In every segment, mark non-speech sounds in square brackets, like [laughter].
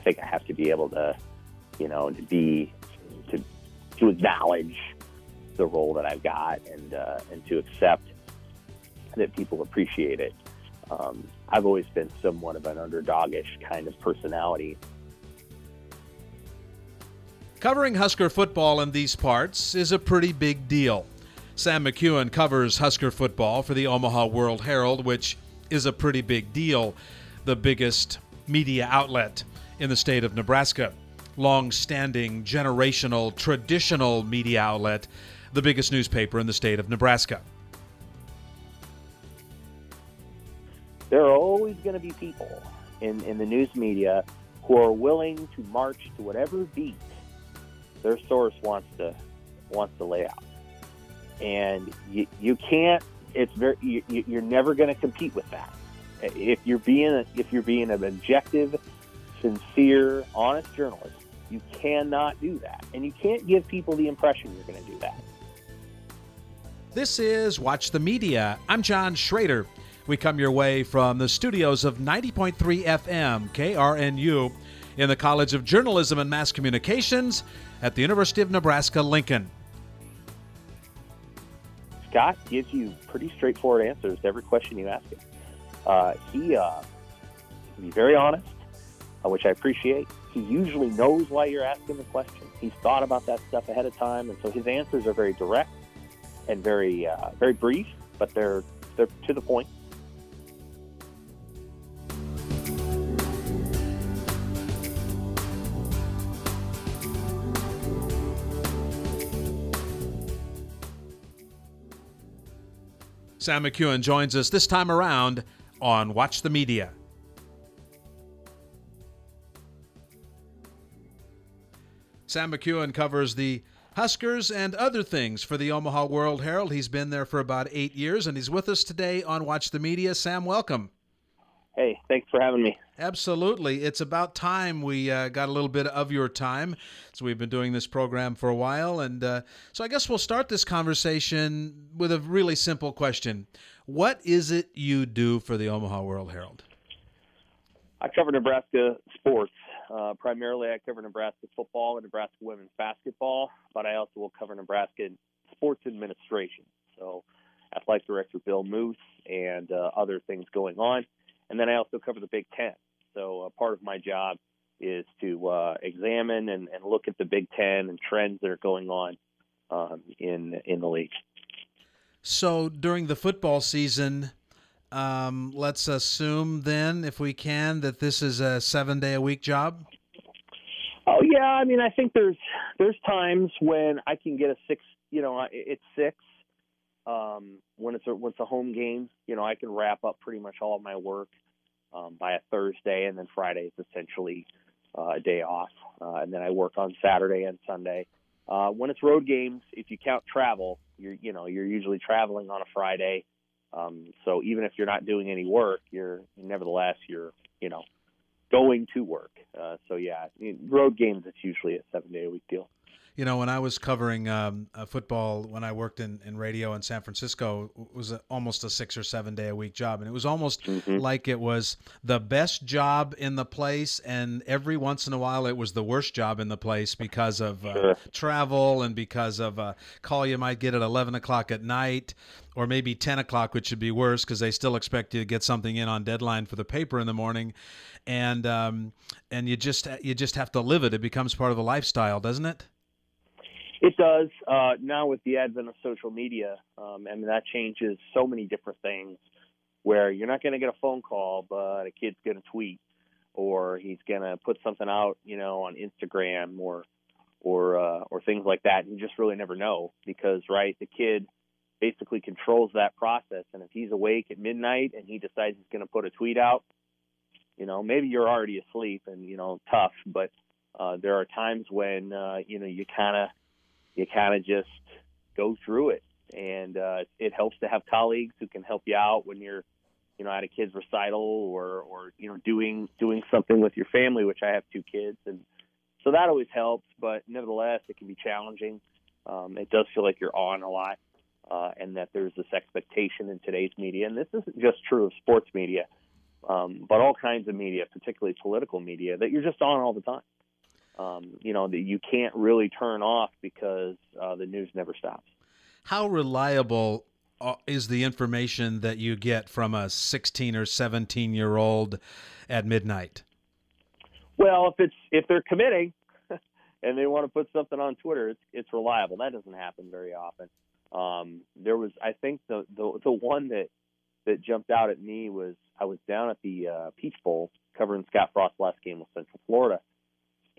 I think I have to be able to, you know, to be to to acknowledge the role that I've got and uh, and to accept that people appreciate it. Um, I've always been somewhat of an underdogish kind of personality. Covering Husker football in these parts is a pretty big deal. Sam McKewon covers Husker football for the Omaha World Herald, which is a pretty big deal, the biggest media outlet in the state of Nebraska. Long standing, generational, traditional media outlet, the biggest newspaper in the state of Nebraska. There are always going to be people in, in the news media who are willing to march to whatever beat their source wants to wants to lay out, and you, you can't. It's very you, you're never going to compete with that. If you're being if you're being an objective, sincere, honest journalist, you cannot do that, and you can't give people the impression you're going to do that. This is Watch the Media. I'm John Schrader. We come your way from the studios of 90.3 FM KRNU in the College of Journalism and Mass Communications at the University of Nebraska Lincoln. Scott gives you pretty straightforward answers to every question you ask him. Uh, he uh, can be very honest, which I appreciate. He usually knows why you're asking the question. He's thought about that stuff ahead of time, and so his answers are very direct and very uh, very brief, but they're they're to the point. Sam McKewon joins us this time around on Watch the Media. Sam McKewon covers the Huskers and other things for the Omaha World Herald. He's been there for about eight years, and he's with us today on Watch the Media. Sam, welcome. Hey, thanks for having me. Absolutely. It's about time we uh, got a little bit of your time. So, we've been doing this program for a while. And uh, so, I guess we'll start this conversation with a really simple question What is it you do for the Omaha World Herald? I cover Nebraska sports. Uh, primarily, I cover Nebraska football and Nebraska women's basketball, but I also will cover Nebraska sports administration. So, athletic director Bill Moos and uh, other things going on. And then I also cover the Big Ten. So uh, part of my job is to uh, examine and, and, look at the Big Ten and trends that are going on um, in in the league. So during the football season, um, let's assume then, if we can, that this is a seven day a week job. Oh yeah, I mean, I think there's there's times when I can get a six. You know, it's six. Um, when it's a when it's a home game, you know, I can wrap up pretty much all of my work um, by a Thursday, and then Friday is essentially uh, a day off, uh, and then I work on Saturday and Sunday. Uh, when it's road games, if you count travel, you're you know you're usually traveling on a Friday. Um, so even if you're not doing any work, you're nevertheless you're you know going to work. Uh, so yeah, road games it's usually a seven day a week deal you know, when I was covering um, football when I worked in, in radio in San Francisco, it was a, almost a six or seven day a week job, and it was almost mm-hmm. like it was the best job in the place, and every once in a while it was the worst job in the place because of uh, sure. travel and because of a call you might get at eleven o'clock at night, or maybe ten o'clock, which should be worse because they still expect you to get something in on deadline for the paper in the morning, and um, and you just you just have to live it. It becomes part of the lifestyle, doesn't it? It does. Uh, now with the advent of social media, um, mean that changes so many different things. Where you're not going to get a phone call, but a kid's going to tweet, or he's going to put something out, you know, on Instagram or or uh, or things like that. You just really never know because, right, the kid basically controls that process. And if he's awake at midnight and he decides he's going to put a tweet out, you know, maybe you're already asleep and you know tough, but uh, there are times when uh, you know you kind of you kind of just go through it. And uh, it helps to have colleagues who can help you out when you're, you know, at a kid's recital or, or you know, doing doing something with your family. Which I have two kids, and so that always helps. But nevertheless, it can be challenging. Um, it does feel like you're on a lot, uh, and that there's this expectation in today's media, and this isn't just true of sports media. um, but all kinds of media, particularly political media, that you're just on all the time. Um, you know that you can't really turn off because uh, the news never stops. How reliable uh, is the information that you get from a 16 or 17 year old at midnight? Well, if it's if they're committing [laughs] and they want to put something on Twitter, it's it's reliable. That doesn't happen very often. Um, there was, I think, the, the the one that that jumped out at me was I was down at the uh, Peach Bowl covering Scott Frost's last game with Central Florida,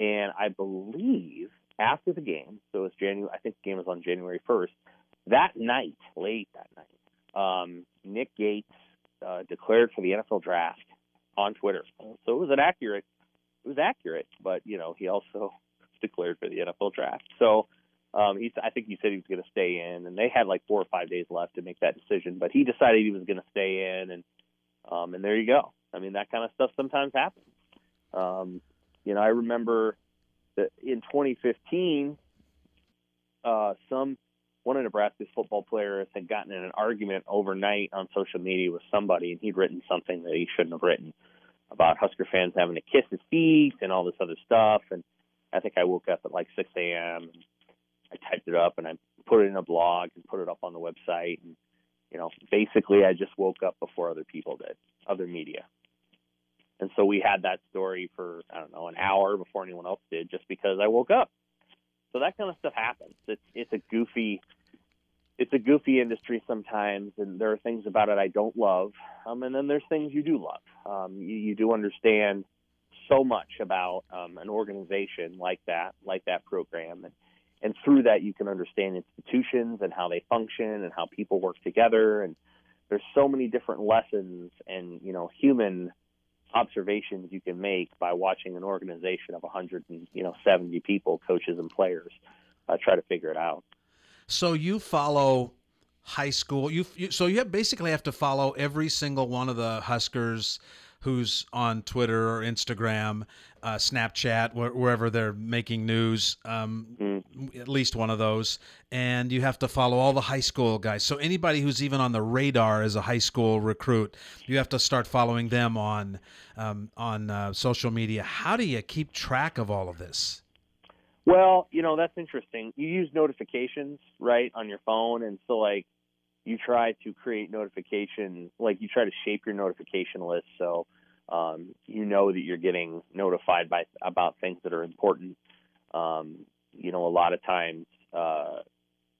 and I believe after the game, so it was January. I think the game was on January first that night, late that night, um, Nick Gates uh, declared for the NFL draft on Twitter. So it was an accurate, it was accurate, but you know he also [laughs] declared for the NFL draft. So um, he, I think he said he was going to stay in, and they had like four or five days left to make that decision. But he decided he was going to stay in, and um, and there you go. I mean, that kind of stuff sometimes happens. Um, you know, I remember that in 2015, uh, some one of Nebraska's football players had gotten in an argument overnight on social media with somebody, and he'd written something that he shouldn't have written about Husker fans having to kiss his feet and all this other stuff. And I think I woke up at like 6 a.m. and I typed it up and I put it in a blog and put it up on the website. And you know, basically, I just woke up before other people did, other media. And so we had that story for I don't know an hour before anyone else did, just because I woke up. So that kind of stuff happens. It's it's a goofy it's a goofy industry sometimes, and there are things about it I don't love, um, and then there's things you do love. Um, you, you do understand so much about um, an organization like that, like that program, and and through that you can understand institutions and how they function and how people work together, and there's so many different lessons and you know human observations you can make by watching an organization of 170 people, coaches and players, uh, try to figure it out. So you follow high school. You, you so you basically have to follow every single one of the Huskers who's on Twitter or Instagram, uh, Snapchat, wh- wherever they're making news. Um, mm. At least one of those, and you have to follow all the high school guys. So anybody who's even on the radar as a high school recruit, you have to start following them on um, on uh, social media. How do you keep track of all of this? Well, you know that's interesting. You use notifications right on your phone, and so like you try to create notifications, like you try to shape your notification list so um, you know that you're getting notified by about things that are important. Um, you know, a lot of times uh,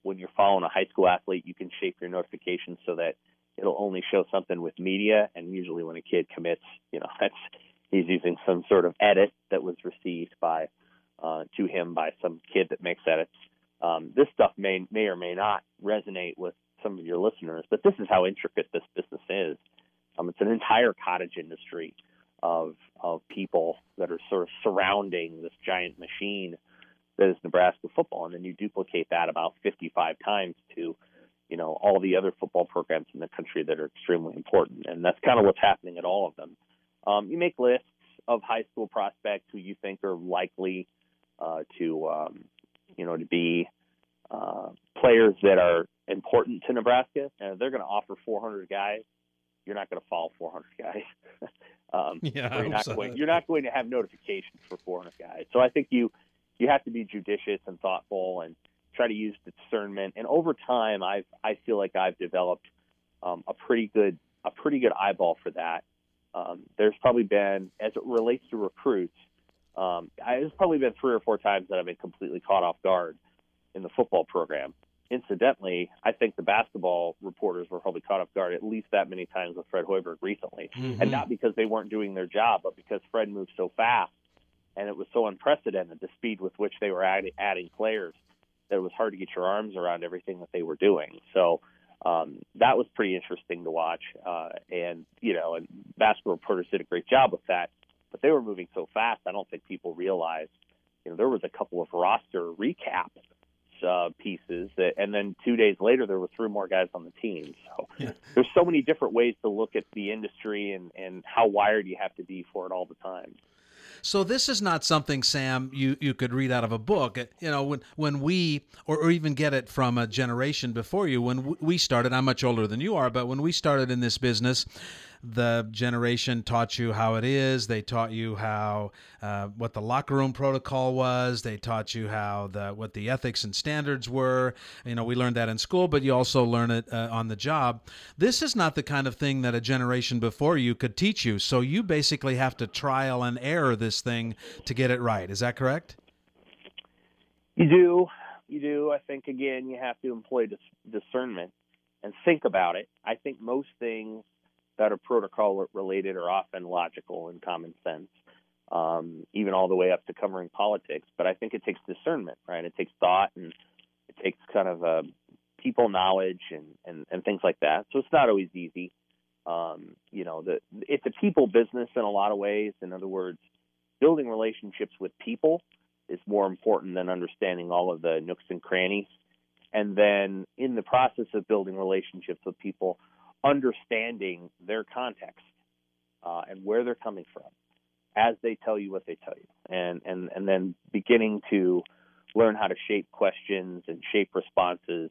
when you're following a high school athlete, you can shape your notifications so that it'll only show something with media. And usually, when a kid commits, you know, [laughs] that's he's using some sort of edit that was received by uh, to him by some kid that makes edits. Um, this stuff may may or may not resonate with some of your listeners, but this is how intricate this business is. Um, it's an entire cottage industry of of people that are sort of surrounding this giant machine that is Nebraska football, and then you duplicate that about 55 times to you know all the other football programs in the country that are extremely important, and that's kind of what's happening at all of them. Um, you make lists of high school prospects who you think are likely uh, to um, you know to be uh, players that are important to Nebraska, and they're going to offer 400 guys. You're not going to follow 400 guys. [laughs] um, [laughs] yeah, you're not, so. going, you're not going to have notifications for 400 guys. So I think you you have to be judicious and thoughtful and try to use discernment. And over time, I've I feel like I've developed um, a pretty good a pretty good eyeball for that. Um, there's probably been, as it relates to recruits, um, I, there's probably been three or four times that I've been completely caught off guard in the football program. Incidentally, I think the basketball reporters were probably caught off guard at least that many times with Fred Hoiberg recently, mm-hmm. and not because they weren't doing their job, but because Fred moved so fast and it was so unprecedented the speed with which they were adding, adding players that it was hard to get your arms around everything that they were doing. So um, that was pretty interesting to watch, uh, and you know, and basketball reporters did a great job with that but they were moving so fast. I don't think people realized. You know, there was a couple of roster recap uh, pieces, that, and then two days later there were three more guys on the team. So yeah. there's so many different ways to look at the industry and and how wired you have to be for it all the time. So this is not something, Sam, you, you could read out of a book. You know, when when we or, or even get it from a generation before you, when we started, I'm much older than you are, but when we started in this business, the generation taught you how it is. They taught you how uh, what the locker room protocol was. They taught you how the what the ethics and standards were. You know, we learned that in school, but you also learn it uh, on the job. This is not the kind of thing that a generation before you could teach you. So you basically have to trial and error this thing to get it right. Is that correct? You do. You do. I think again, you have to employ dis- discernment and think about it. I think most things that are protocol related are often logical and common sense, um, even all the way up to covering politics. But I think it takes discernment, right? It takes thought and it takes kind of uh, people knowledge and, and, and things like that. So it's not always easy. Um, you know, the, it's a people business in a lot of ways. In other words, building relationships with people is more important than understanding all of the nooks and crannies and then in the process of building relationships with people, understanding their context uh, and where they're coming from as they tell you what they tell you, and and and then beginning to learn how to shape questions and shape responses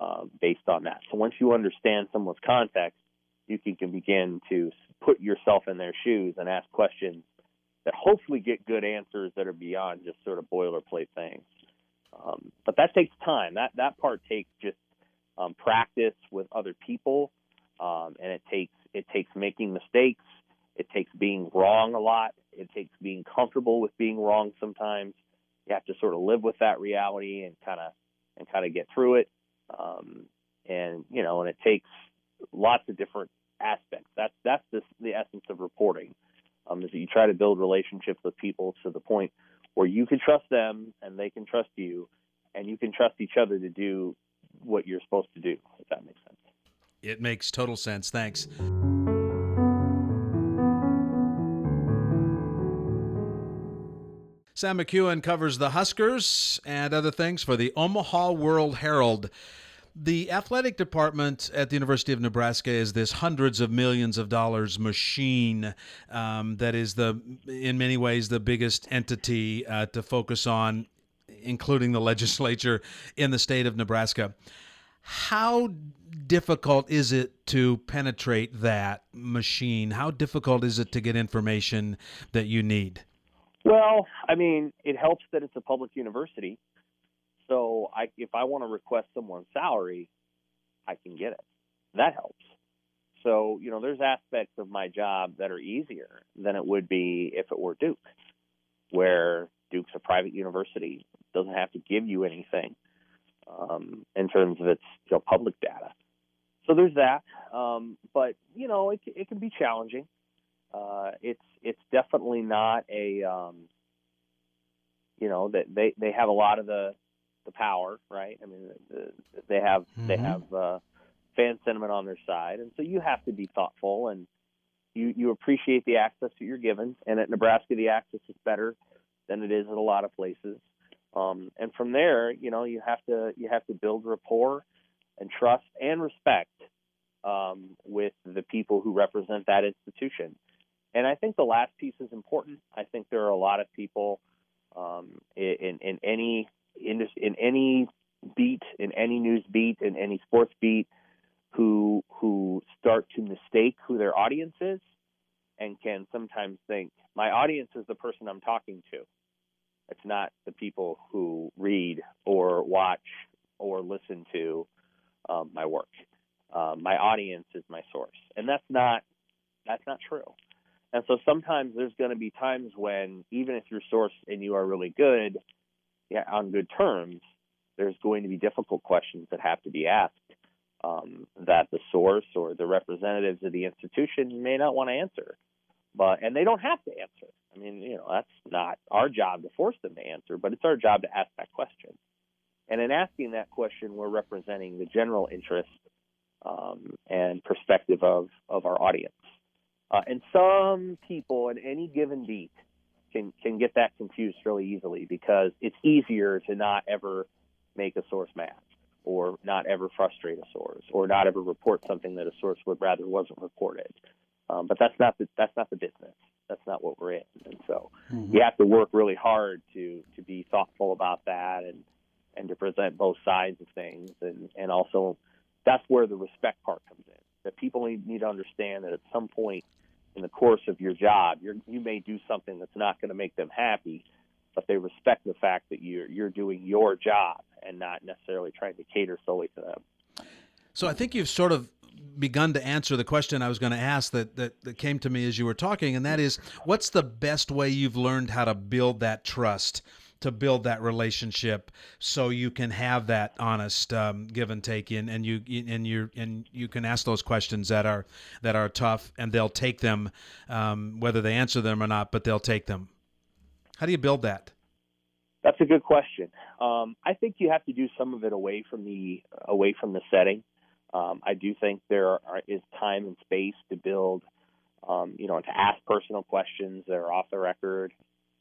uh, based on that. So once you understand someone's context, you can, can begin to put yourself in their shoes and ask questions that hopefully get good answers that are beyond just sort of boilerplate things. Um, but that takes time. That that part takes just um, practice with other people, um, and it takes it takes making mistakes. It takes being wrong a lot. It takes being comfortable with being wrong sometimes. You have to sort of live with that reality and kind of and kind of get through it. Um, and you know, and it takes lots of different aspects. That's that's the, the essence of reporting. Um, is that you try to build relationships with people to the point where you can trust them and they can trust you, and you can trust each other to do what you're supposed to do, if that makes sense. It makes total sense. Thanks. Sam McKewon covers the Huskers and other things for the Omaha World Herald. The athletic department at the University of Nebraska is this hundreds of millions of dollars machine um, that is the, in many ways, the biggest entity uh, to focus on, including the [laughs] legislature in the state of Nebraska. How difficult is it to penetrate that machine? How difficult is it to get information that you need? Well, I mean, it helps that it's a public university. So I, if I want to request someone's salary, I can get it. That helps. So, you know, there's aspects of my job that are easier than it would be if it were Duke, where Duke's a private university, doesn't have to give you anything um, in terms of its you know, public data. So there's that. Um, but you know, it it can be challenging. Uh, it's it's definitely not a um, you know that they they have a lot of the the power, right? I mean, the, they have mm-hmm. they have uh, fan sentiment on their side, and so you have to be thoughtful and you you appreciate the access that you're given. And at Nebraska, the access is better than it is at a lot of places. Um, and from there, you know, you have to you have to build rapport and trust and respect um, with the people who represent that institution. And I think the last piece is important. I think there are a lot of people um, in, in any in, in any beat, in any news beat, in any sports beat, who who start to mistake who their audience is, and can sometimes think my audience is the person I'm talking to. It's not the people who read or watch or listen to um, my work. Uh, my audience is my source, and that's not that's not true. And so sometimes there's going to be times when even if your source and you are really good, yeah, on good terms, there's going to be difficult questions that have to be asked um, that the source or the representatives of the institution may not want to answer. But and they don't have to answer. I mean, you know, that's not our job to force them to answer, but it's our job to ask that question. And in asking that question, we're representing the general interest um, and perspective of, of our audience. Uh, and some people in any given beat can can get that confused really easily because it's easier to not ever make a source mad or not ever frustrate a source or not ever report something that a source would rather wasn't reported. Um, but that's not the that's not the business. That's not what we're in. And so mm-hmm. you have to work really hard to to be thoughtful about that and and to present both sides of things and and also that's where the respect part comes in. that people need, need to understand that at some point in the course of your job, you you may do something that's not going to make them happy, but they respect the fact that you're you're doing your job and not necessarily trying to cater solely to them. So I think you've sort of begun to answer the question I was going to ask that, that, that came to me as you were talking, and that is, what's the best way you've learned how to build that trust? to build that relationship so you can have that honest um, give and take in and you and you and you can ask those questions that are that are tough and they'll take them um, whether they answer them or not but they'll take them. How do you build that? That's a good question. Um, i think you have to do some of it away from the away from the setting um, I do think there are, is time and space to build, um, you know, to ask personal questions that are off the record.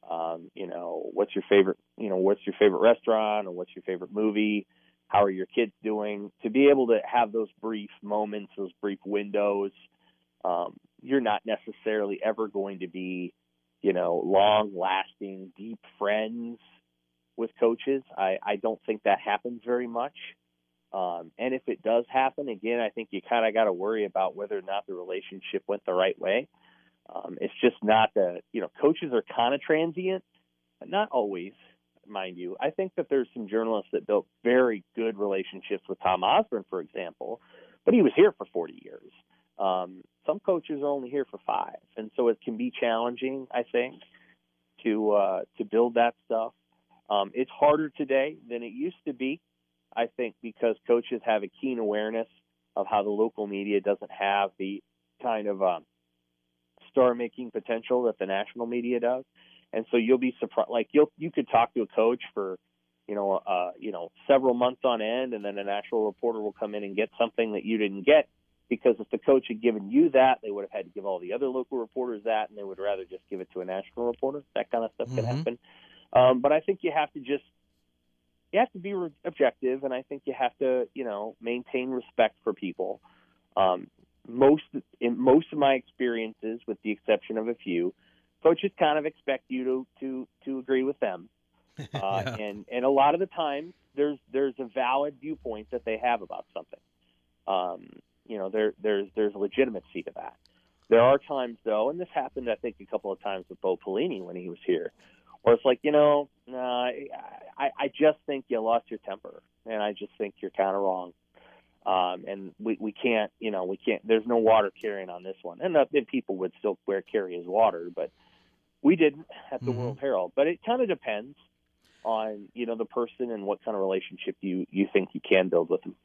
Um, you know, what's your favorite, you know, what's your favorite restaurant or what's your favorite movie? How are your kids doing? To be able to have those brief moments, those brief windows, um, you're not necessarily ever going to be, you know, long lasting, deep friends with coaches. I, I don't think that happens very much. Um, and if it does happen, again, I think you kind of got to worry about whether or not the relationship went the right way. Um, it's just not that, you know, coaches are kind of transient, but not always, mind you. I think that there's some journalists that built very good relationships with Tom Osborne, for example, but he was here for 40 years. Um, some coaches are only here for five, and so it can be challenging, I think, to uh, to build that stuff. Um, it's harder today than it used to be. I think because coaches have a keen awareness of how the local media doesn't have the kind of um, star making potential that the national media does. And so you'll be surprised. Like you'll you could talk to a coach for you know uh, you know several months on end, and then a national reporter will come in and get something that you didn't get because if the coach had given you that, they would have had to give all the other local reporters that, and they would rather just give it to a national reporter. That kind of stuff mm-hmm. can happen. Um, but I think you have to just you have to be re- objective, and I think you have to, you know, maintain respect for people. Um, most in most of my experiences, with the exception of a few, coaches kind of expect you to to to agree with them, [laughs] uh, yeah. and and a lot of the time there's there's a valid viewpoint that they have about something. Um, you know, there there's there's legitimacy to that. There are times though, and this happened I think a couple of times with Bo Pelini when he was here, or it's like, you know, uh, I, I just think you lost your temper, and I just think you're kind of wrong. Um, and we, we can't, you know, we can't. There's no water carrying on this one, and, uh, and people would still wear carry as water, but we didn't at the mm-hmm. World Herald. But it kind of depends on you know the person and what kind of relationship you you think you can build with them.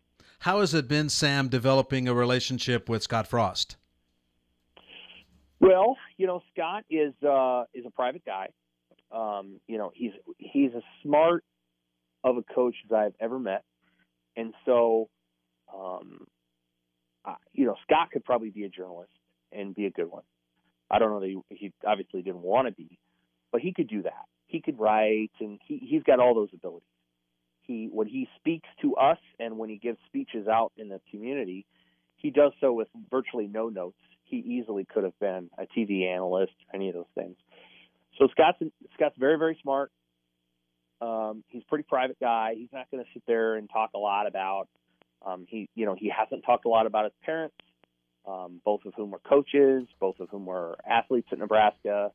How has it been, Sam, developing a relationship with Scott Frost? Well, you know, Scott is uh, is a private guy. Um, you know, he's he's as smart of a coach as I've ever met, and so, um, uh, you know, Scott could probably be a journalist and be a good one. I don't know that he, he obviously didn't want to be, but he could do that. He could write, and he he's got all those abilities. He when he speaks to us and when he gives speeches out in the community, he does so with virtually no notes. He easily could have been a TV analyst, any of those things. So Scott's Scott's very very smart. Um, he's a pretty private guy. He's not going to sit there and talk a lot about. Um, he you know he hasn't talked a lot about his parents, um, both of whom were coaches, both of whom were athletes at Nebraska.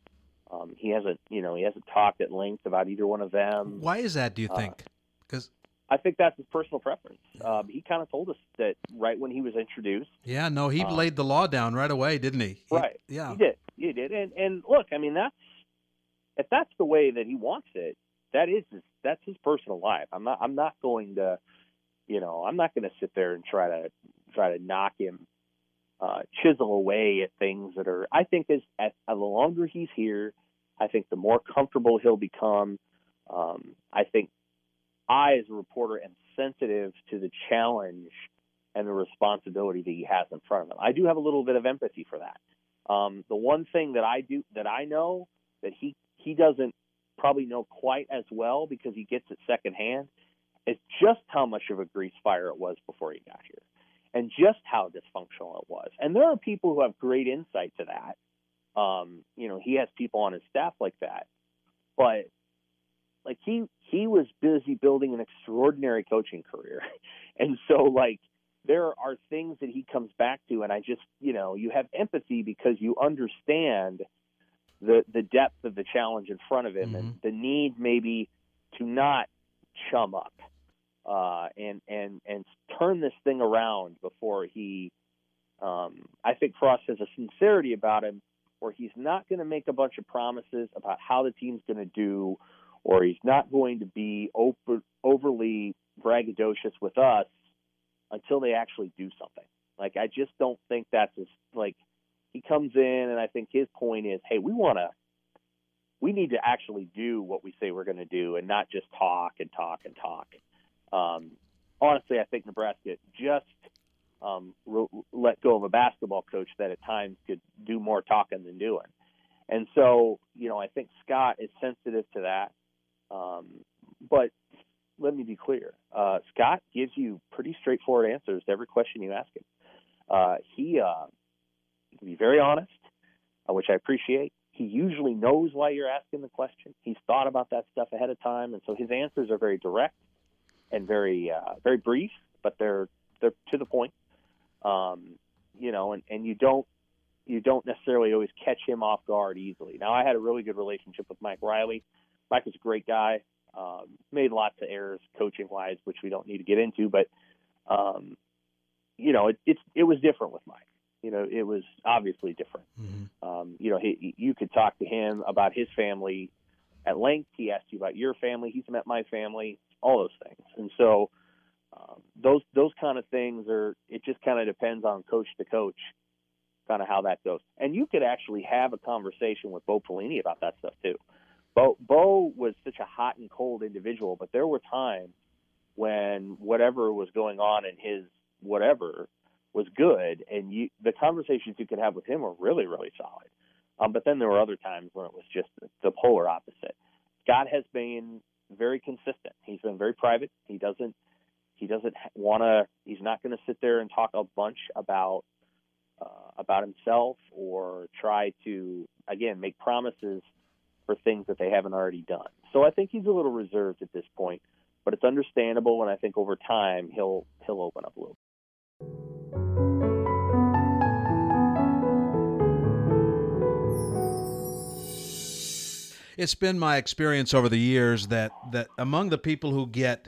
Um, he hasn't you know he hasn't talked at length about either one of them. Why is that? Do you think? Because uh, I think that's his personal preference. Um, he kind of told us that right when he was introduced. Yeah, no, he um, laid the law down right away, didn't he? he right. Yeah, he did. He did. And and look, I mean that's if that's the way that he wants it, that is his, that's his personal life. I'm not I'm not going to, you know, I'm not going to sit there and try to try to knock him, uh, chisel away at things that are. I think as, as the longer he's here, I think the more comfortable he'll become. Um, I think I, as a reporter, am sensitive to the challenge and the responsibility that he has in front of him. I do have a little bit of empathy for that. Um, the one thing that I do that I know that he he doesn't probably know quite as well because he gets it secondhand is just how much of a grease fire it was before he got here and just how dysfunctional it was. And there are people who have great insight to that. Um, you know, he has people on his staff like that. But like he he was busy building an extraordinary coaching career. [laughs] and so like there are things that he comes back to, and I just, you know, you have empathy because you understand the the depth of the challenge in front of him mm-hmm. and the need maybe to not chum up uh, and and and turn this thing around before he. Um, I think Frost has a sincerity about him where he's not going to make a bunch of promises about how the team's going to do, or he's not going to be over, overly braggadocious with us until they actually do something. Like I just don't think that's as like he comes in and I think his point is, hey, we want to we need to actually do what we say we're going to do and not just talk and talk and talk. Um, honestly, I think Nebraska just um, re- let go of a basketball coach that at times could do more talking than doing. And so, you know, I think Scott is sensitive to that. Um, but let me be clear. Uh, Scott gives you pretty straightforward answers to every question you ask him. Uh, he, uh, can be very honest, uh, which I appreciate. He usually knows why you're asking the question. He's thought about that stuff ahead of time, and so his answers are very direct and very, uh, very brief, but they're they're to the point. Um, you know, and, and you don't you don't necessarily always catch him off guard easily. Now, I had a really good relationship with Mike Riley. Mike was a great guy. Um, made lots of errors coaching wise, which we don't need to get into, but um, you know, it, it's it was different with Mike. You know, it was obviously different. Mm-hmm. Um, you know, he, you could talk to him about his family at length. He asked you about your family. He's met my family. All those things, and so um, those those kind of things are. It just kind of depends on coach to coach, kind of how that goes. And you could actually have a conversation with Bo Pelini about that stuff too. Bo, Bo was such a hot and cold individual, but there were times when whatever was going on in his whatever was good, and you, the conversations you could have with him were really, really solid. Um, but then there were other times when it was just the, polar opposite. Scott has been very consistent. He's been very private. He doesn't he doesn't want to. He's not going to sit there and talk a bunch about uh, about himself or try to again make promises for things that they haven't already done. So I think he's a little reserved at this point, but it's understandable, and I think over time he'll he'll open up a little. It's been my experience over the years that that among the people who get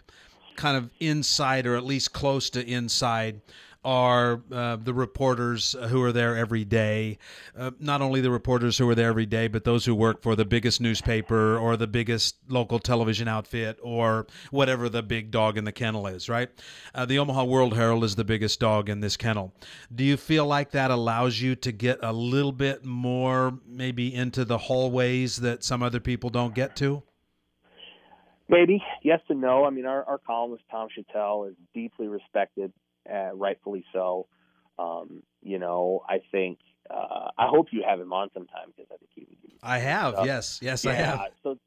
kind of inside or at least close to inside are uh, the reporters who are there every day. Uh, not only the reporters who are there every day, but those who work for the biggest newspaper or the biggest local television outfit or whatever the big dog in the kennel is, right? Uh, the Omaha World Herald is the biggest dog in this kennel. Do you feel like that allows you to get a little bit more maybe into the hallways that some other people don't get to? Maybe yes and no. I mean, our, our columnist Tom Shatel is deeply respected uh, rightfully so. Um, you know, I think uh, I hope you have him on sometime because I think he would. Be. I have, stuff. yes, yes, yeah, I have. So,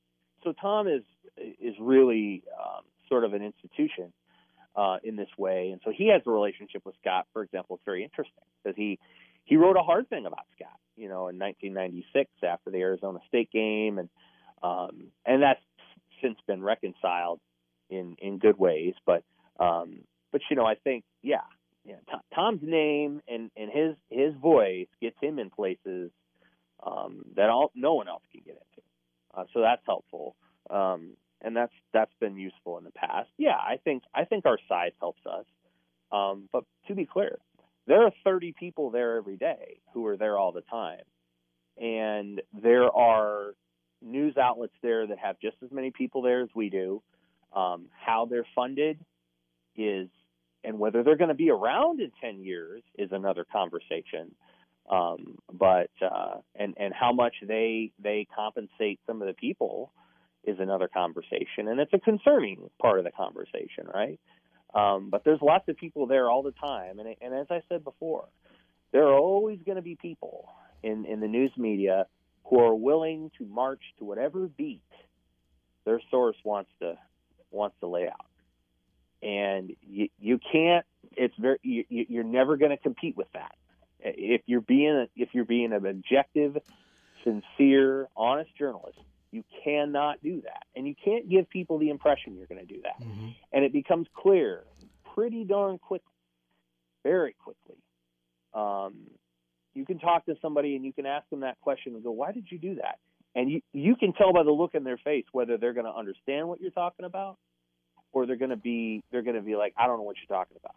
so Tom is is really um, sort of an institution uh, in this way, and so he has a relationship with Scott. For example, it's very interesting because he he wrote a hard thing about Scott, you know, in 1996 after the Arizona State game, and um, and that's since been reconciled in in good ways, but um, but you know, I think yeah, yeah. Tom's name and and his his voice gets him in places um, that all no one else can get into. Uh, so that's helpful, um, and that's that's been useful in the past. Yeah, I think I think our size helps us. Um, but to be clear, there are 30 people there every day who are there all the time, and there are news outlets there that have just as many people there as we do. Um, how they're funded is and whether they're going to be around in 10 years is another conversation. Um, but uh, and and how much they they compensate some of the people is another conversation, and it's a concerning part of the conversation, right? Um, but there's lots of people there all the time, and and as I said before, there are always going to be people in in the news media who are willing to march to whatever beat their source wants to wants to lay out and you, you can't. It's very you, you're never going to compete with that. If you're being if you're being an objective, sincere, honest journalist, you cannot do that, and you can't give people the impression you're going to do that. Mm-hmm. And it becomes clear pretty darn quickly very quickly. Um, you can talk to somebody and you can ask them that question and go, "Why did you do that?" And you you can tell by the look in their face whether they're going to understand what you're talking about or they're going to be they're going to be like, "I don't know what you're talking about.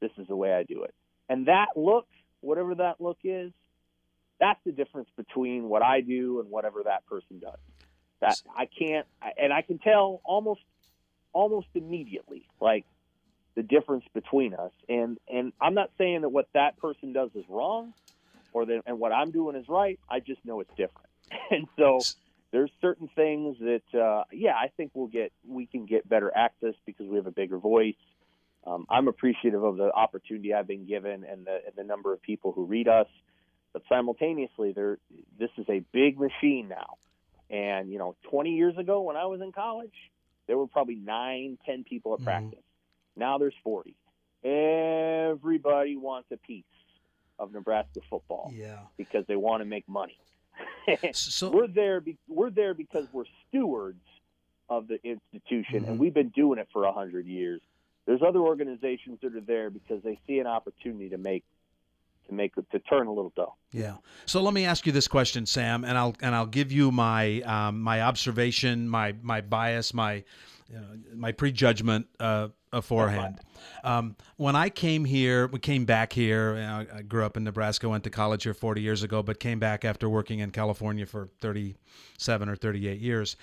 This is the way I do it." And that look, whatever that look is, that's the difference between what I do and whatever that person does. That I can't, and I can tell almost almost immediately, like the difference between us. And and I'm not saying that what that person does is wrong, or that and what I'm doing is right. I just know it's different. [laughs] And so there's certain things that uh, yeah, I think we'll get we can get better access because we have a bigger voice. Um, I'm appreciative of the opportunity I've been given and the and the number of people who read us. But simultaneously, there this is a big machine now. And you know, 20 years ago when I was in college, there were probably nine, ten people at mm-hmm. practice. Now there's 40. Everybody wants a piece of Nebraska football. Yeah. Because they want to make money. [laughs] so we're there. Be, we're there because we're stewards of the institution, mm-hmm. and we've been doing it for a hundred years. There's other organizations that are there because they see an opportunity to make to make to turn a little dough. Yeah. So let me ask you this question, Sam, and I'll and I'll give you my um, my observation, my my bias, my you know, my prejudgment uh, beforehand. Um, when I came here, we came back here. Know, I grew up in Nebraska, went to college here 40 years ago, but came back after working in California for 37 or 38 years.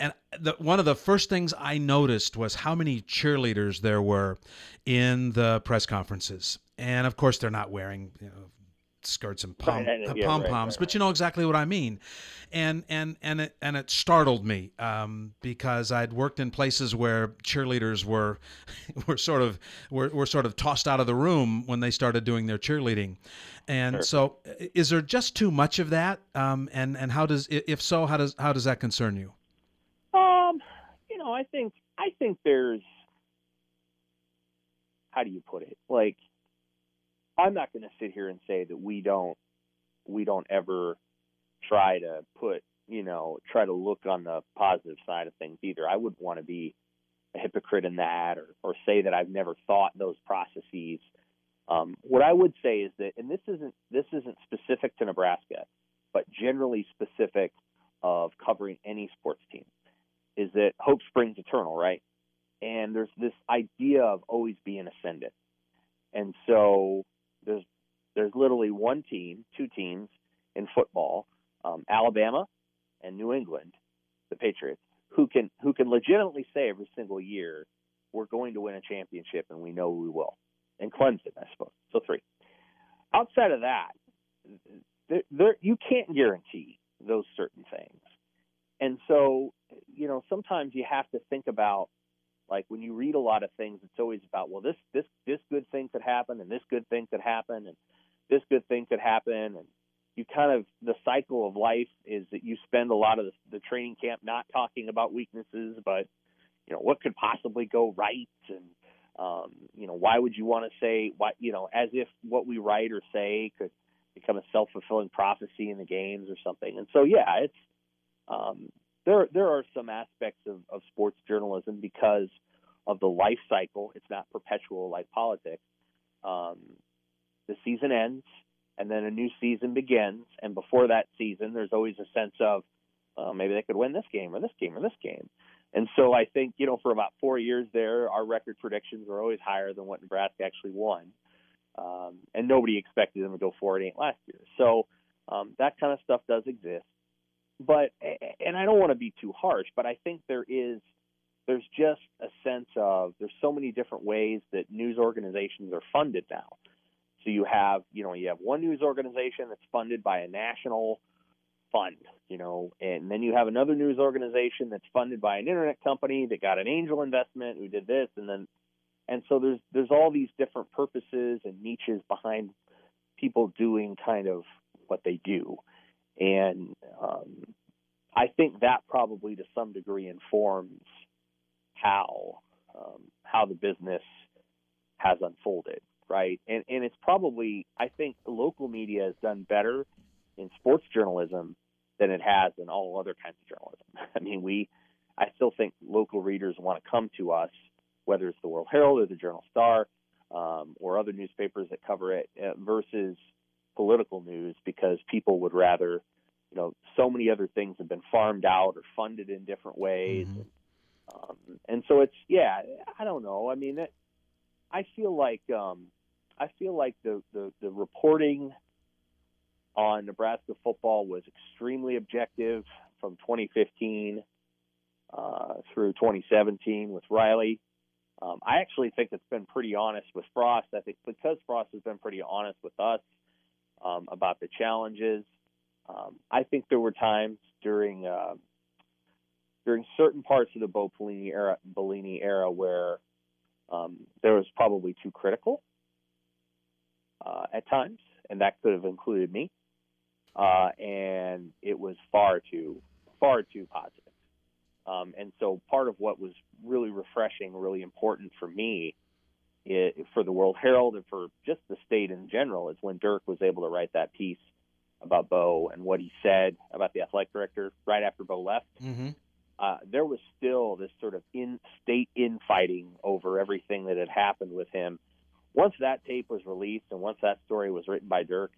And the, one of the first things I noticed was how many cheerleaders there were in the press conferences. And of course, they're not wearing you know, skirts and pom right, yeah, pom poms, right, right, but you know exactly what I mean. And and and it and it startled me um, because I'd worked in places where cheerleaders were [laughs] were sort of were, were sort of tossed out of the room when they started doing their cheerleading. And sure. so, is there just too much of that? Um, and and how does if so, how does how does that concern you? Um, you know, I think I think there's how do you put it like I'm not going to sit here and say that we don't we don't ever try to put you know try to look on the positive side of things either. I wouldn't want to be a hypocrite in that or or say that I've never thought those processes. Um, what I would say is that, and this isn't this isn't specific to Nebraska, but generally specific of covering any sports team, is that hope springs eternal, right? And there's this idea of always being ascendant. And so there's there's literally one team, two teams in football, um, Alabama and New England, the Patriots, who can who can legitimately say every single year we're going to win a championship and we know we will. And Clemson, I suppose. So three. Outside of that, there, there, you can't guarantee those certain things. And so, you know, sometimes you have to think about like when you read a lot of things, it's always about well, this this this good thing could happen, and this good thing could happen, and this good thing could happen, and you kind of the cycle of life is that you spend a lot of the, the training camp not talking about weaknesses, but you know what could possibly go right, and um, you know why would you want to say what you know as if what we write or say could become a self fulfilling prophecy in the games or something, and so yeah, it's um, there there are some aspects of, of sports journalism because of the life cycle. It's not perpetual like politics. Um, the season ends, and then a new season begins. And before that season, there's always a sense of uh, maybe they could win this game or this game or this game. And so I think you know for about four years there, our record predictions were always higher than what Nebraska actually won, um, and nobody expected them to go four and eight last year. So um, that kind of stuff does exist but and I don't want to be too harsh, but I think there is there's just a sense of there's so many different ways that news organizations are funded now. So you have, you know, you have one news organization that's funded by a national fund, you know, and then you have another news organization that's funded by an internet company that got an angel investment who did this and then and so there's there's all these different purposes and niches behind people doing kind of what they do. And um, I think that probably to some degree informs how um, how the business has unfolded, right? And and it's probably I think local media has done better in sports journalism than it has in all other kinds of journalism. [laughs] I mean, we I still think local readers want to come to us, whether it's the World Herald or the Journal Star, um, or other newspapers that cover it uh, versus political news because people would rather, you know, so many other things have been farmed out or funded in different ways. Mhm. And, um, and so it's yeah, I don't know. I mean, it, I feel like um, I feel like the, the the reporting on Nebraska football was extremely objective from 2015 uh, through 2017 with Riley. Um, I actually think it's been pretty honest with Frost. I think because Frost has been pretty honest with us um, about the challenges. Um, I think there were times during uh, during certain parts of the Bo Pelini era, Pelini era where um, there was probably too critical uh, at times, and that could have included me. Uh, and it was far too far too positive. Um, and so part of what was really refreshing, really important for me, i for the World Herald and for just the state in general, is when Dirk was able to write that piece about Bo and what he said about the athletic director right after Bo left. Mm-hmm. Uh, there was still this sort of in-state infighting over everything that had happened with him. Once that tape was released and once that story was written by Dirk,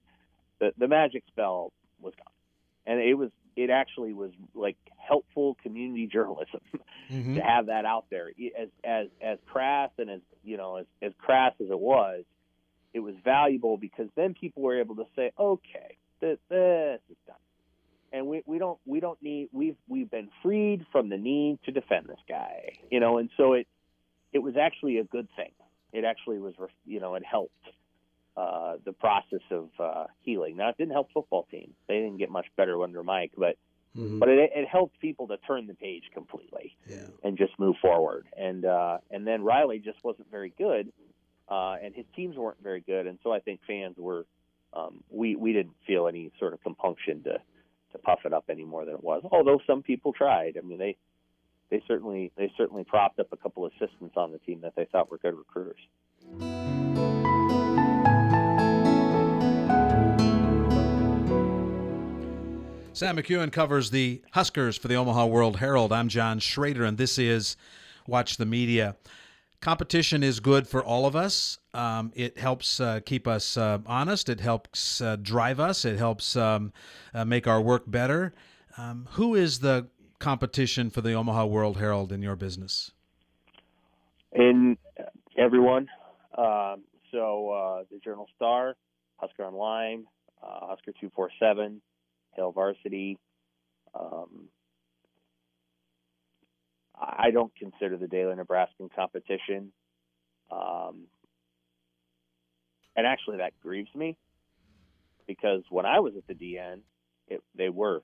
the, the magic spell was gone, and it was it actually was like helpful community journalism [laughs] Mm-hmm. to have that out there. As as as crass and as you know as as crass as it was, it was valuable because then people were able to say, okay, this, this is done, and we we don't we don't need we've we've been freed from the need to defend this guy, you know, and so it it was actually a good thing. It actually was you know it helped uh, the process of uh, healing. Now it didn't help football team; they didn't get much better under Mike, but Mm-hmm. but it, it helped people to turn the page completely Yeah. and just move forward. And uh, and then Riley just wasn't very good, uh, and his teams weren't very good, and so I think fans were um, we we didn't feel any sort of compunction to to puff it up any more than it was. Although some people tried. I mean they they certainly they certainly propped up a couple of assistants on the team that they thought were good recruiters. Sam McKewon covers the Huskers for the Omaha World Herald. I'm John Schrader, and this is Watch the Media. Competition is good for all of us. Um, it helps uh, keep us uh, honest. It helps uh, drive us. It helps um, uh, make our work better. Um, who is the competition for the Omaha World Herald in your business? In everyone, um, so uh, the Journal Star, Husker Online, uh, Husker two four seven. Hail Varsity. Um, I don't consider the Daily Nebraskan competition, um, and actually that grieves me because when I was at the DN, it, they were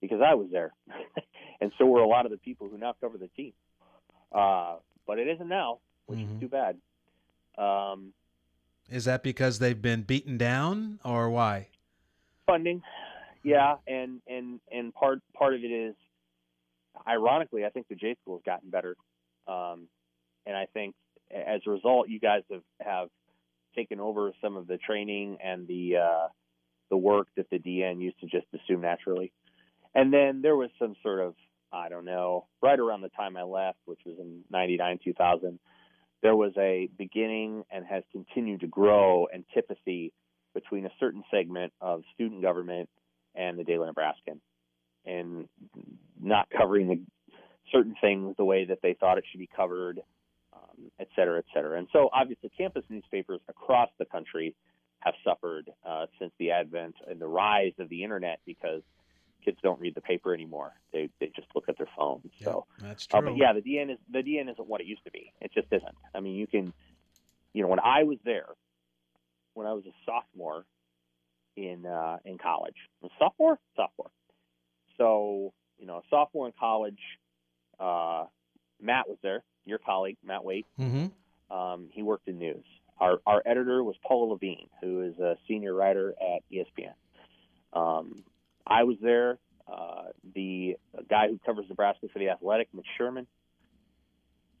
because I was there, [laughs] and so were a lot of the people who now cover the team. Uh, but it isn't now, which Mhm. is too bad. Um, Is that because they've been beaten down, or why? funding yeah and and and part part of it is ironically i think the j school has gotten better. Um and i think as a result you guys have have taken over some of the training and the uh the work that the dn used to just assume naturally. And then there was some sort of i don't know right around the time i left which was in 99 2000 there was a beginning and has continued to grow antipathy between a certain segment of student government and the Daily Nebraskan, and not covering the certain things the way that they thought it should be covered, um, et cetera, et cetera. And so, obviously, campus newspapers across the country have suffered uh, since the advent and the rise of the internet because kids don't read the paper anymore; they they just look at their phones. So. That's true. Uh, but yeah, the DN is the DN isn't what it used to be. It just isn't. I mean, you can, you know, when I was there, when I was a sophomore in uh, in college, sophomore, sophomore. So you know, a sophomore in college, uh, Matt was there. Your colleague, Matt Waite. Mm-hmm. Um, he worked in news. Our our editor was Paul Levine, who is a senior writer at ESPN. Um, I was there. Uh, the guy who covers Nebraska for the Athletic, Mitch Sherman,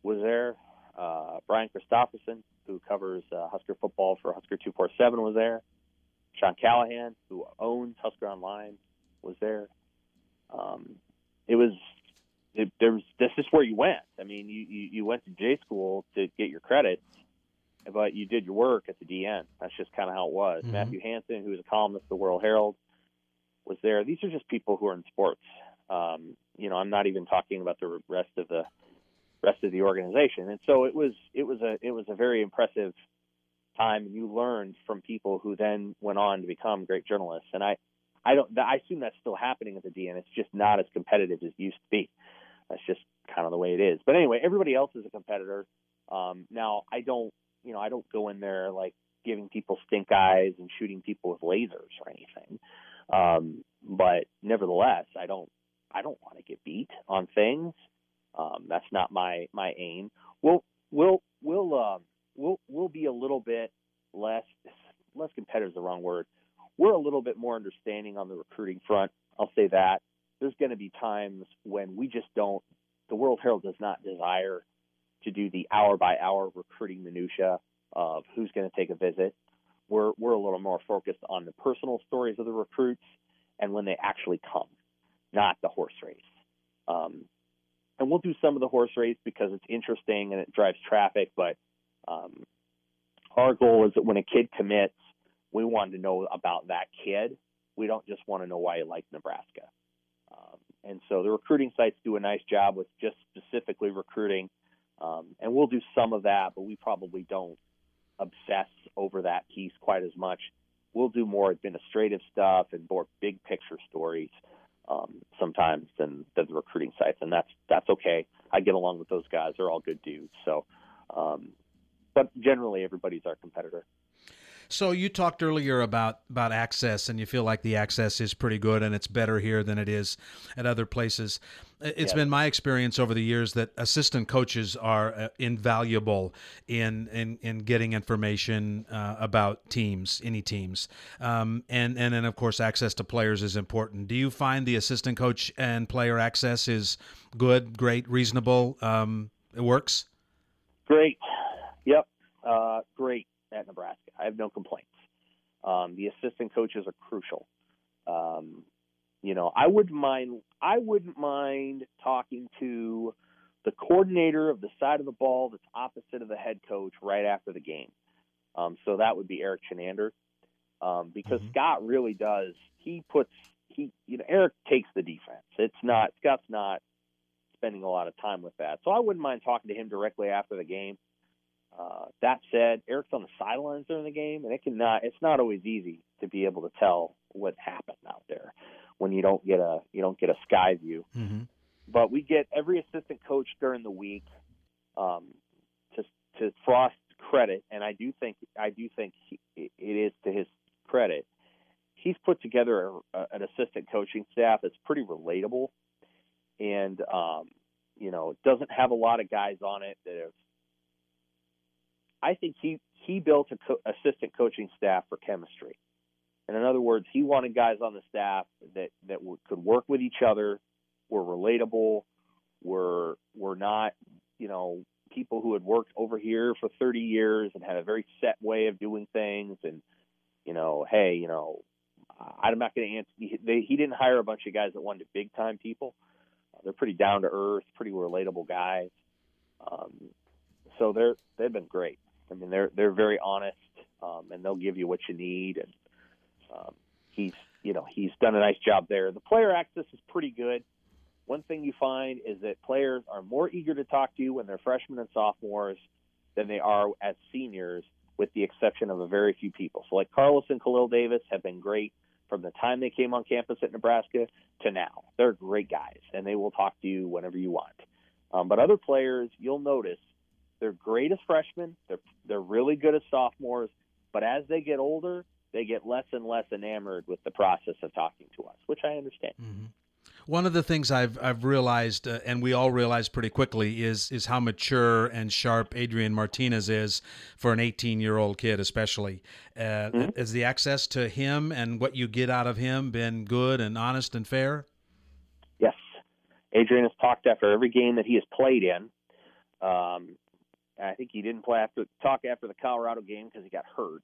was there. Uh, Brian Christopherson, who covers uh, Husker football for Husker 247, was there. Sean Callahan, who owns Husker Online, was there. Um, it was it, there was this is where you went. I mean, you, you you went to J school to get your credits, but you did your work at the DN. That's just kind of how it was. Mhm. Matthew Hansen, who was a columnist of the World Herald, was there. These are just people who are in sports. Um, you know, I'm not even talking about the rest of the rest of the organization. And so it was it was a it was a very impressive time. and You learned from people who then went on to become great journalists. And I I don't I assume that's still happening at the DN. It's just not as competitive as it used to be. That's just kind of the way it is. But anyway, everybody else is a competitor. Um, now I don't you know I don't go in there like giving people stink eyes and shooting people with lasers or anything. Um, but nevertheless, I don't I don't want to get beat on things. Um, that's not my my aim. We'll we'll we'll um, we'll we'll be a little bit less [laughs] less competitive is the wrong word. We're a little bit more understanding on the recruiting front. I'll say that. There's going to be times when we just don't. The World Herald does not desire to do the hour by hour recruiting minutia of who's going to take a visit. We're we're a little more focused on the personal stories of the recruits and when they actually come, not the horse race. Um, and we'll do some of the horse race because it's interesting and it drives traffic. But um, our goal is that when a kid commits, we want to know about that kid. We don't just want to know why he likes Nebraska. Um, and so the recruiting sites do a nice job with just specifically recruiting. Um, and we'll do some of that, but we probably don't obsess over that piece quite as much. We'll do more administrative stuff and more big picture stories um, sometimes than, than the recruiting sites, and that's that's okay. I get along with those guys; they're all good dudes. So, um, but generally, everybody's our competitor. So you talked earlier about about access, and you feel like the access is pretty good, and it's better here than it is at other places. It's Yeah. been my experience over the years that assistant coaches are uh, invaluable in in, in getting information uh, about teams, any teams, um, and and then of course access to players is important. Do you find the assistant coach and player access is good, great, reasonable? Um, it works. Great. Yep. Uh, great at Nebraska. I have no complaints. Um, the assistant coaches are crucial. Um, you know, I wouldn't mind. I wouldn't mind talking to the coordinator of the side of the ball that's opposite of the head coach right after the game. Um, so that would be Erik Chinander, um, because Mhm. Scott really does. He puts he. You know, Erik takes the defense. It's not Scott's not spending a lot of time with that. So I wouldn't mind talking to him directly after the game. Uh, that said, Erik's on the sidelines during the game, and it can not. It's not always easy to be able to tell what happened out there when you don't get a you don't get a sky view. Mm-hmm. But we get every assistant coach during the week um, to to Frost's credit, and I do think I do think he, it is to his credit. He's put together a, a, an assistant coaching staff that's pretty relatable, and um, you know doesn't have a lot of guys on it that have. I think he he built a co- assistant coaching staff for chemistry, and in other words, he wanted guys on the staff that that w- could work with each other, were relatable, were were not you know people who had worked over here for 30 years and had a very set way of doing things and you know hey you know i'm not going to answer he, they, he didn't hire a bunch of guys that wanted big time people. Uh, they're pretty down to earth pretty relatable guys. Um, so they're they've been great i mean they're they're very honest um, and they'll give you what you need and um, he's you know he's done a nice job there the player access is pretty good one thing you find is that players are more eager to talk to you when they're freshmen and sophomores than they are as seniors, with the exception of a very few people. So, like Carlos and Khalil Davis have been great from the time they came on campus at Nebraska to now. They're great guys, and they will talk to you whenever you want. Um, but other players, you'll notice they're great as freshmen. They're they're really good as sophomores, but as they get older, they get less and less enamored with the process of talking to us, which I understand. Mm-hmm. One of the things I've I've realized, uh, and we all realize pretty quickly, is is how mature and sharp Adrian Martinez is for an 18 year old kid, especially. Uh, Mhm. Has the access to him and what you get out of him been good and honest and fair? Yes. Adrian has talked after every game that he has played in. Um, I think he didn't play after talk after the Colorado game because he got hurt,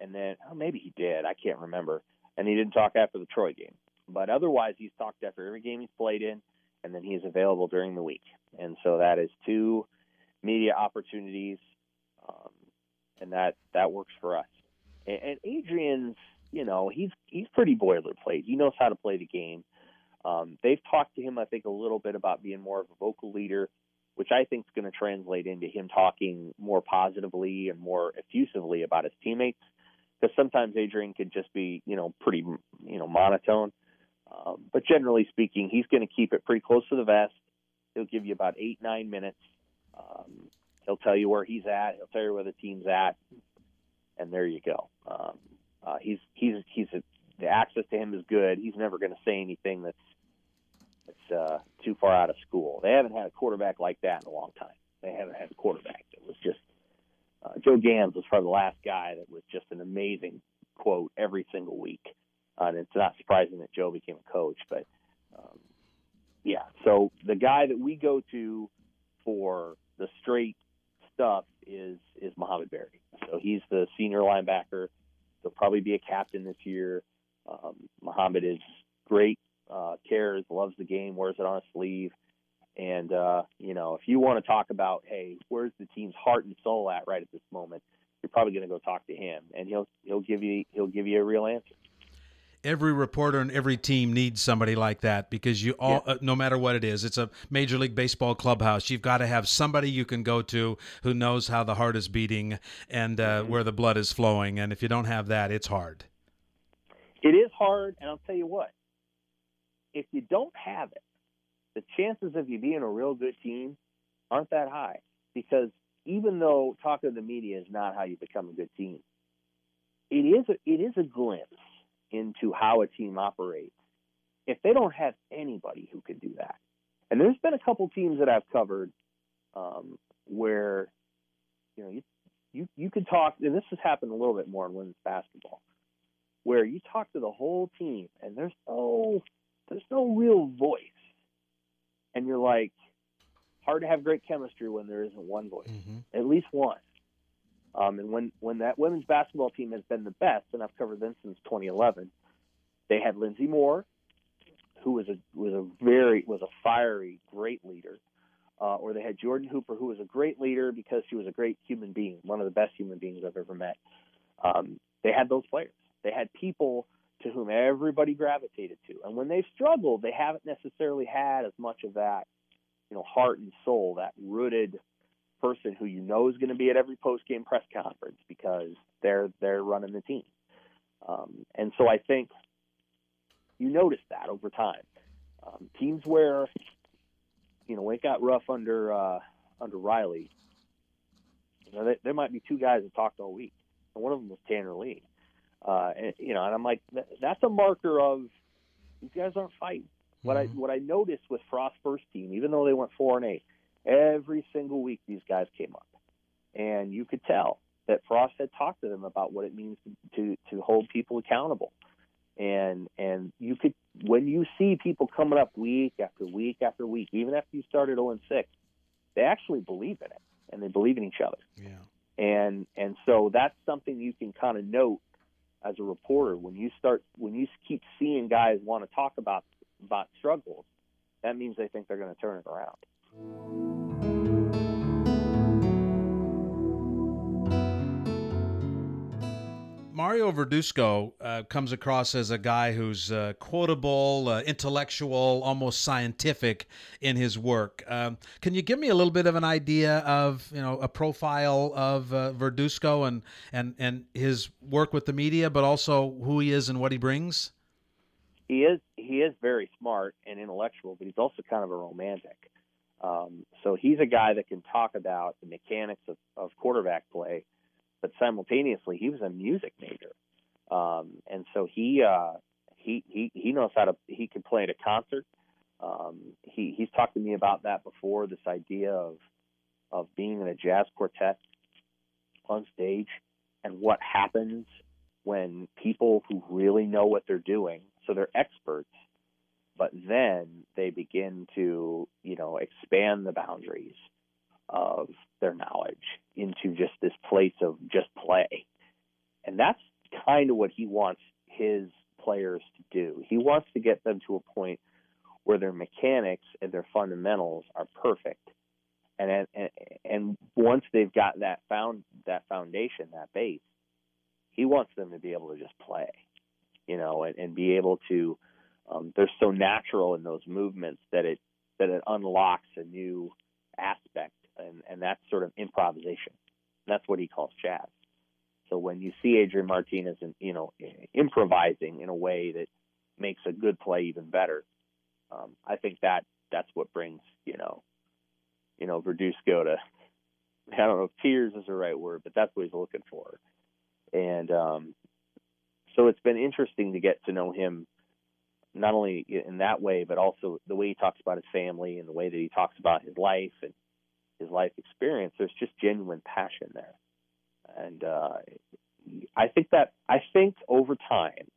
and then oh, maybe he did. I can't remember. And he didn't talk after the Troy game. But otherwise, he's talked after every game he's played in, and then he is available during the week. And so that is two media opportunities. Um, and that that works for us. And, and Adrian's, you know, he's he's pretty boilerplate. He knows how to play the game. Um, they've talked to him, I think, a little bit about being more of a vocal leader, which I think is going to translate into him talking more positively and more effusively about his teammates. Because sometimes Adrian can just be, you know, pretty, you know, monotone. Um, but generally speaking, he's going to keep it pretty close to the vest. He'll give you about eight, nine minutes. Um, he'll tell you where he's at. He'll tell you where the team's at, and there you go. Um, uh, he's he's he's a, the access to him is good. He's never going to say anything that's that's uh, too far out of school. They haven't had a quarterback like that in a long time. They haven't had a quarterback that was just uh, Joe Ganz was probably the last guy that was just an amazing quote every single week. Uh, and it's not surprising that Joe became a coach, but um, yeah. So the guy that we go to for the straight stuff is is Mohamed Barry. So he's the senior linebacker. He'll probably be a captain this year. Um, Mohamed is great, uh, cares, loves the game, wears it on his sleeve. And uh, you know, if you want to talk about, hey, where's the team's heart and soul at right at this moment, you're probably going to go talk to him, and he'll he'll give you he'll give you a real answer every reporter and every team needs somebody like that because you all yeah. uh, no matter what it is it's a major league baseball clubhouse you've got to have somebody you can go to who knows how the heart is beating and uh, mm-hmm. where the blood is flowing and if you don't have that it's hard it is hard and i'll tell you what if you don't have it the chances of you being a real good team aren't that high because even though talking to the media is not how you become a good team it is a, it is a glimpse into how a team operates if they don't have anybody who could do that. And there's been a couple teams that I've covered um, where you know you you you could talk, and this has happened a little bit more in women's basketball, where you talk to the whole team and there's no there's no real voice, and you're like, hard to have great chemistry when there isn't one voice, mm-hmm. at least one. Um, and when, when that women's basketball team has been the best, and I've covered them since 2011, they had Lindsey Moore, who was a was a very was a fiery, great leader, uh, or they had Jordan Hooper, who was a great leader because she was a great human being, one of the best human beings I've ever met. Um, they had those players. They had people to whom everybody gravitated to, and when they've struggled, they haven't necessarily had as much of that, you know, heart and soul, that rooted person who you know is going to be at every post game press conference because they're they're running the team. Um, and so I think you notice that over time. Um, teams where you know it got rough under uh, under Riley. You know, there might be two guys that talked all week, and one of them was Tanner Lee. Uh, and, you know, and I'm like, that's a marker of these guys aren't fighting. What mm-hmm. I what I noticed with Frost's first team, even though they went four and eight, Every single week, these guys came up, and you could tell that Frost had talked to them about what it means to to, hold people accountable, and and you could when you see people coming up week after week after week, even after you started 0 and 6, they actually believe in it and they believe in each other. Yeah. And and so that's something you can kind of note as a reporter when you start when you keep seeing guys want to talk about about struggles, that means they think they're going to turn it around. Mario Verduzco uh, comes across as a guy who's uh, quotable, uh, intellectual, almost scientific in his work. Um, can you give me a little bit of an idea of you know a profile of uh, Verduzco and and and his work with the media, but also who he is and what he brings? He is he is very smart and intellectual, but he's also kind of a romantic. Um, so he's a guy that can talk about the mechanics of, of quarterback play, but simultaneously he was a music major, um, and so he uh, he he he knows how to he can play at a concert. Um, he he's talked to me about that before. This idea of of being in a jazz quartet on stage and what happens when people who really know what they're doing, so they're experts, but then they begin to you know expand the boundaries of their knowledge into just this place of just play and that's kind of what he wants his players to do he wants to get them to a point where their mechanics and their fundamentals are perfect and and and once they've got that found that foundation, that base, he wants them to be able to just play, you know, and, and be able to. Um, they're so natural in those movements that it that it unlocks a new aspect, and and that's sort of improvisation. That's what he calls jazz. So when you see Adrian Martinez, and you know, improvising in a way that makes a good play even better, um, I think that that's what brings you know, you know, Verduzco to I don't know if tears is the right word, but that's what he's looking for. And um, so it's been interesting to get to know him not only in that way, but also the way he talks about his family and the way that he talks about his life and his life experience. There's just genuine passion there, and uh, I think that I think over time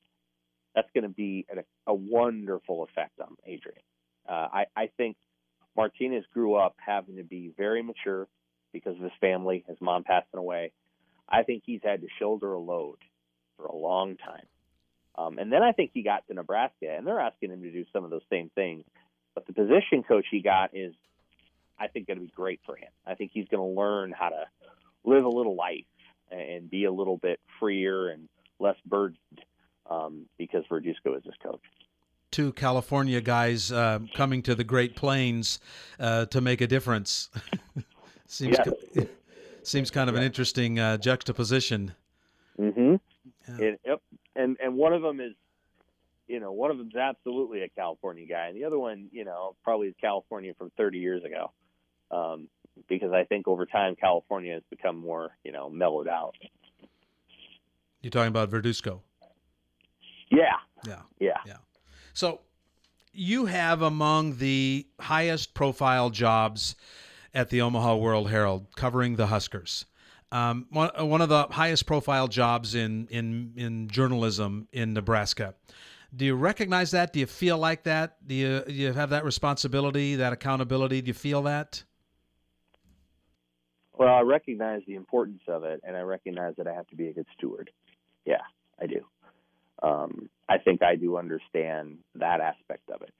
that's going to be a, a, wonderful effect on Adrian. Uh, I, I think Martinez grew up having to be very mature because of his family, his mom passing away. I think he's had to shoulder a load for a long time. Um, and then I think he got to Nebraska, and they're asking him to do some of those same things. But the position coach he got is, I think, going to be great for him. I think he's going to learn how to live a little life and be a little bit freer and less burdened um, because Verduzco is his coach two California guys uh, coming to the Great Plains uh, to make a difference. [laughs] seems yes. seems kind of an interesting uh, juxtaposition. Mm-hmm. Yeah. yep and and one of them is you know one of them's absolutely a California guy, and the other one you know probably is California from 30 years ago. Um, because I think over time California has become more you know mellowed out. You're talking about Verduzco. Yeah. Yeah. Yeah. Yeah. So you have among the highest profile jobs at the Omaha World Herald covering the Huskers. Um, one, uh, one of the highest profile jobs in, in, in journalism in Nebraska. Do you recognize that? Do you feel like that? Do you, do you have that responsibility, that accountability? Do you feel that? Well, I recognize the importance of it, and I recognize that I have to be a good steward. Yeah, I do. Um, I think I do understand that aspect of it.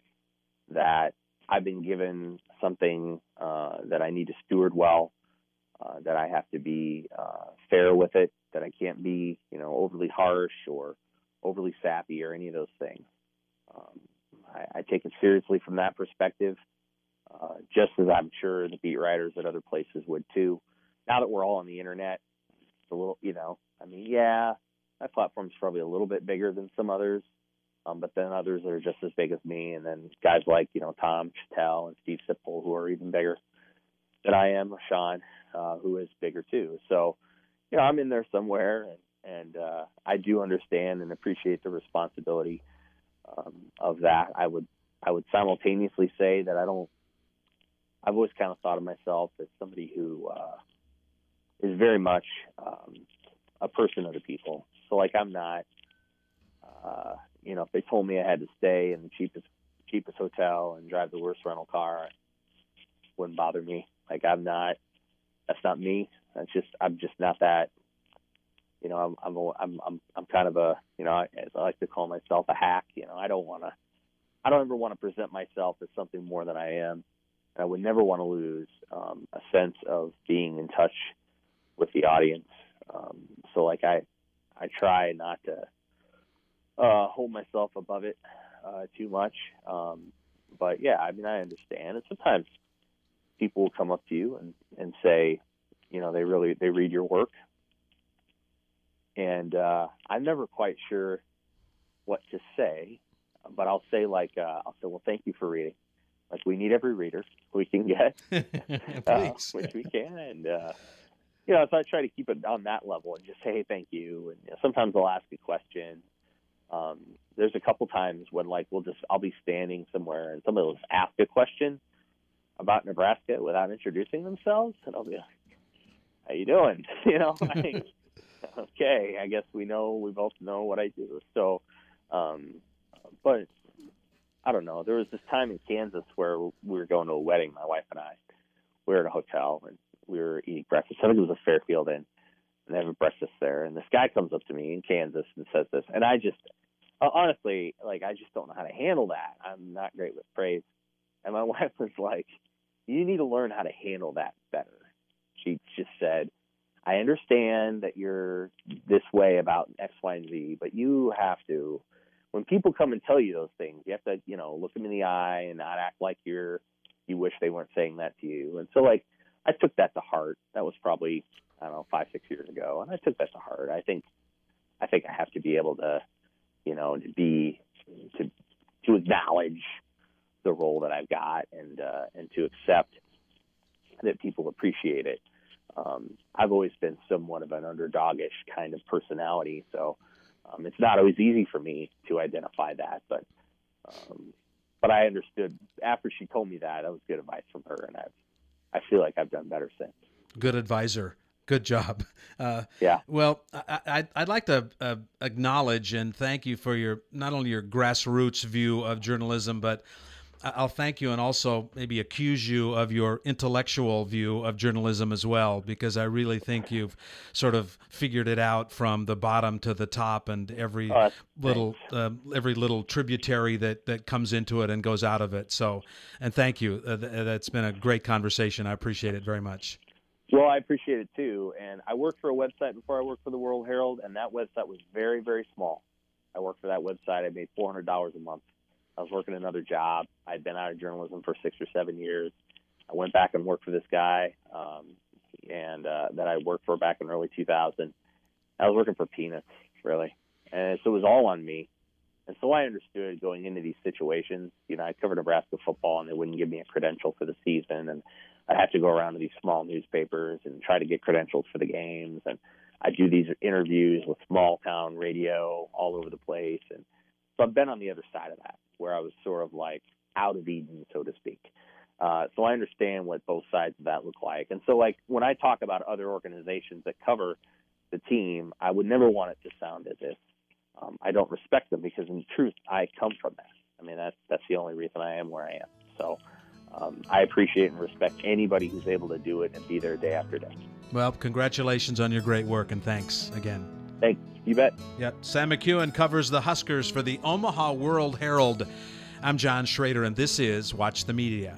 That I've been given something uh, that I need to steward well, uh, that I have to be uh, fair with it, that I can't be, you know, overly harsh or overly sappy or any of those things. Um, I, I, take it seriously from that perspective, uh, just as I'm sure the beat writers at other places would too. Now that we're all on the internet, it's a little, you know, I mean, yeah, my platform's probably a little bit bigger than some others, um, but then others are just as big as me, and then guys like you know Tom Shatel and Steve Sipple who are even bigger than I am, Sean uh, who is bigger too. So, you know, I'm in there somewhere, and, and uh, I do understand and appreciate the responsibility um, of that. I would I would simultaneously say that I don't. I've always kind of thought of myself as somebody who uh, is very much um, a person of the people. So, like, I'm not. Uh, you know, if they told me I had to stay in the cheapest cheapest hotel and drive the worst rental car, it wouldn't bother me. Like, I'm not that's not me. That's just I'm just not that. You know, I'm I'm a, I'm I'm I'm kind of a you know as I like to call myself a hack. You know, I don't want to. I don't ever want to present myself as something more than I am. I would never want to lose um, a sense of being in touch with the audience. Um, so like I, I try not to uh, hold myself above it uh, too much. Um, but yeah, I mean I understand, and sometimes people will come up to you and, and say, you know, they really they read your work. And uh, I'm never quite sure what to say, but I'll say like uh, I'll say, well, thank you for reading. Like we need every reader we can get, [laughs] [laughs] [laughs] uh, which we can, and uh, you know, so I try to keep it on that level and just say, hey, thank you. And you know, sometimes I'll ask a question. Um, there's a couple times when like we'll just I'll be standing somewhere and somebody will ask a question, about Nebraska without introducing themselves, and I'll be like, "How you doing?" [laughs] You know, like, [laughs] okay, I guess we know we both know what I do. So, um, but I don't know. There was this time in Kansas where we were going to a wedding, my wife and I. We were at a hotel and we were eating breakfast. I think it was a Fairfield Inn, and a breakfast there. And this guy comes up to me in Kansas and says this, and I just uh, honestly, like, I just don't know how to handle that. I'm not great with praise. And my [laughs] wife was like, you need to learn how to handle that better. She just said, I understand that you're this way about X, Y, and Z, but you have to, when people come and tell you those things, you have to, you know, look them in the eye and not act like you're, you wish they weren't saying that to you. And so, like, I took that to heart. That was probably, I don't know, five, six years ago. And I took that to heart. I think, I think I have to be able to, you know, to be, to, to acknowledge the role that I've got and, uh, and to accept that people appreciate it. Um, I've always been somewhat of an underdogish kind of personality, so um, it's not always easy for me to identify that. But um, but I understood after she told me that. That was good advice from her, and I I feel like I've done better since. Good advisor. Good job. [laughs] Uh, yeah. Well, I, would like to uh, acknowledge and thank you for your not only your grassroots view of journalism, but I'll thank you and also maybe accuse you of your intellectual view of journalism as well, because I really think you've sort of figured it out from the bottom to the top and every oh, little uh, every little tributary that that comes into it and goes out of it. So, and thank you. Uh, that's been a great conversation. I appreciate it very much. Well, I appreciate it too. And I worked for a website before I worked for the World Herald, and that website was very, very small. I worked for that website. I made four hundred dollars a month I was working another job. I'd been out of journalism for six or seven years. I went back and worked for this guy, um, and uh, that I worked for back in early 2000. I was working for peanuts, really, and so it was all on me. And so I understood going into these situations. You know, I covered Nebraska football, and they wouldn't give me a credential for the season, and I'd have to go around to these small newspapers and try to get credentials for the games. And I do these interviews with small town radio all over the place, and so I've been on the other side of that where I was sort of like out of Eden, so to speak. Uh, so I understand what both sides of that look like. And so, like, when I talk about other organizations that cover the team, I would never want it to sound as if um, I don't respect them because, in truth, I come from that. I mean, that's that's the only reason I am where I am. So um, I appreciate and respect anybody who's able to do it and be there day after day. Well, congratulations on your great work and thanks again. Thanks. You bet. Yep. Sam McKewon covers the Huskers for the Omaha World Herald. I'm John Schrader, and this is Watch the Media.